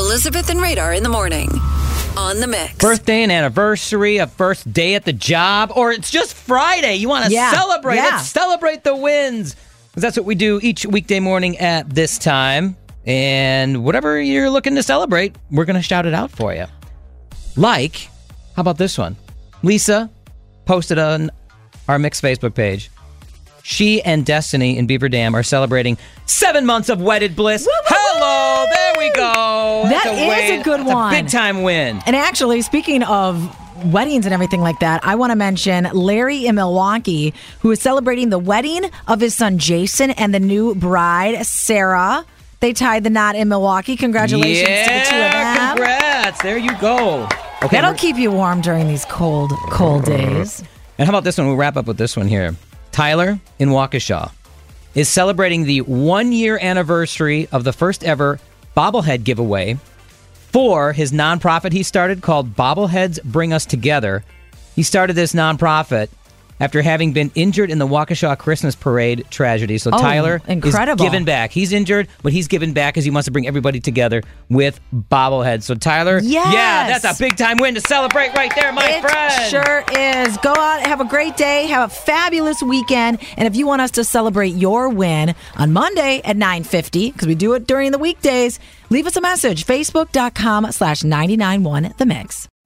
Elizabeth and Radar in the morning. On the mix. Birthday and anniversary, a first day at the job, or it's just Friday. You want to Yeah, celebrate. yeah. Let's celebrate the wins. Because that's what we do each weekday morning at this time. And whatever you're looking to celebrate, we're going to shout it out for you. Like, how about this one? Lisa posted on our Mix Facebook page. She and Destiny in Beaver Dam are celebrating seven months of wedded bliss. Hello, there we go. That That's is a good that's one. big time win. And actually, speaking of weddings and everything like that, I want to mention Larry in Milwaukee, who is celebrating the wedding of his son Jason and the new bride Sarah. They tied the knot in Milwaukee. Congratulations yeah, to the two of them. congrats. There you go. Okay, That'll keep you warm during these cold, cold days. and how about this one? We'll wrap up with this one here. Tyler in Waukesha is celebrating the one year anniversary of the first ever bobblehead giveaway for his nonprofit he started called Bobbleheads Bring Us Together. He started this nonprofit after having been injured in the Waukesha Christmas parade tragedy. So Oh, Tyler incredible. is giving back. He's injured, but he's giving back because he wants to bring everybody together with bobbleheads. So Tyler, yeah, that's a big time win to celebrate right there, my it friend. sure is. Go out, have a great day, have a fabulous weekend, and if you want us to celebrate your win on Monday at 9.50, because we do it during the weekdays, leave us a message, facebook.com slash 991 The Mix.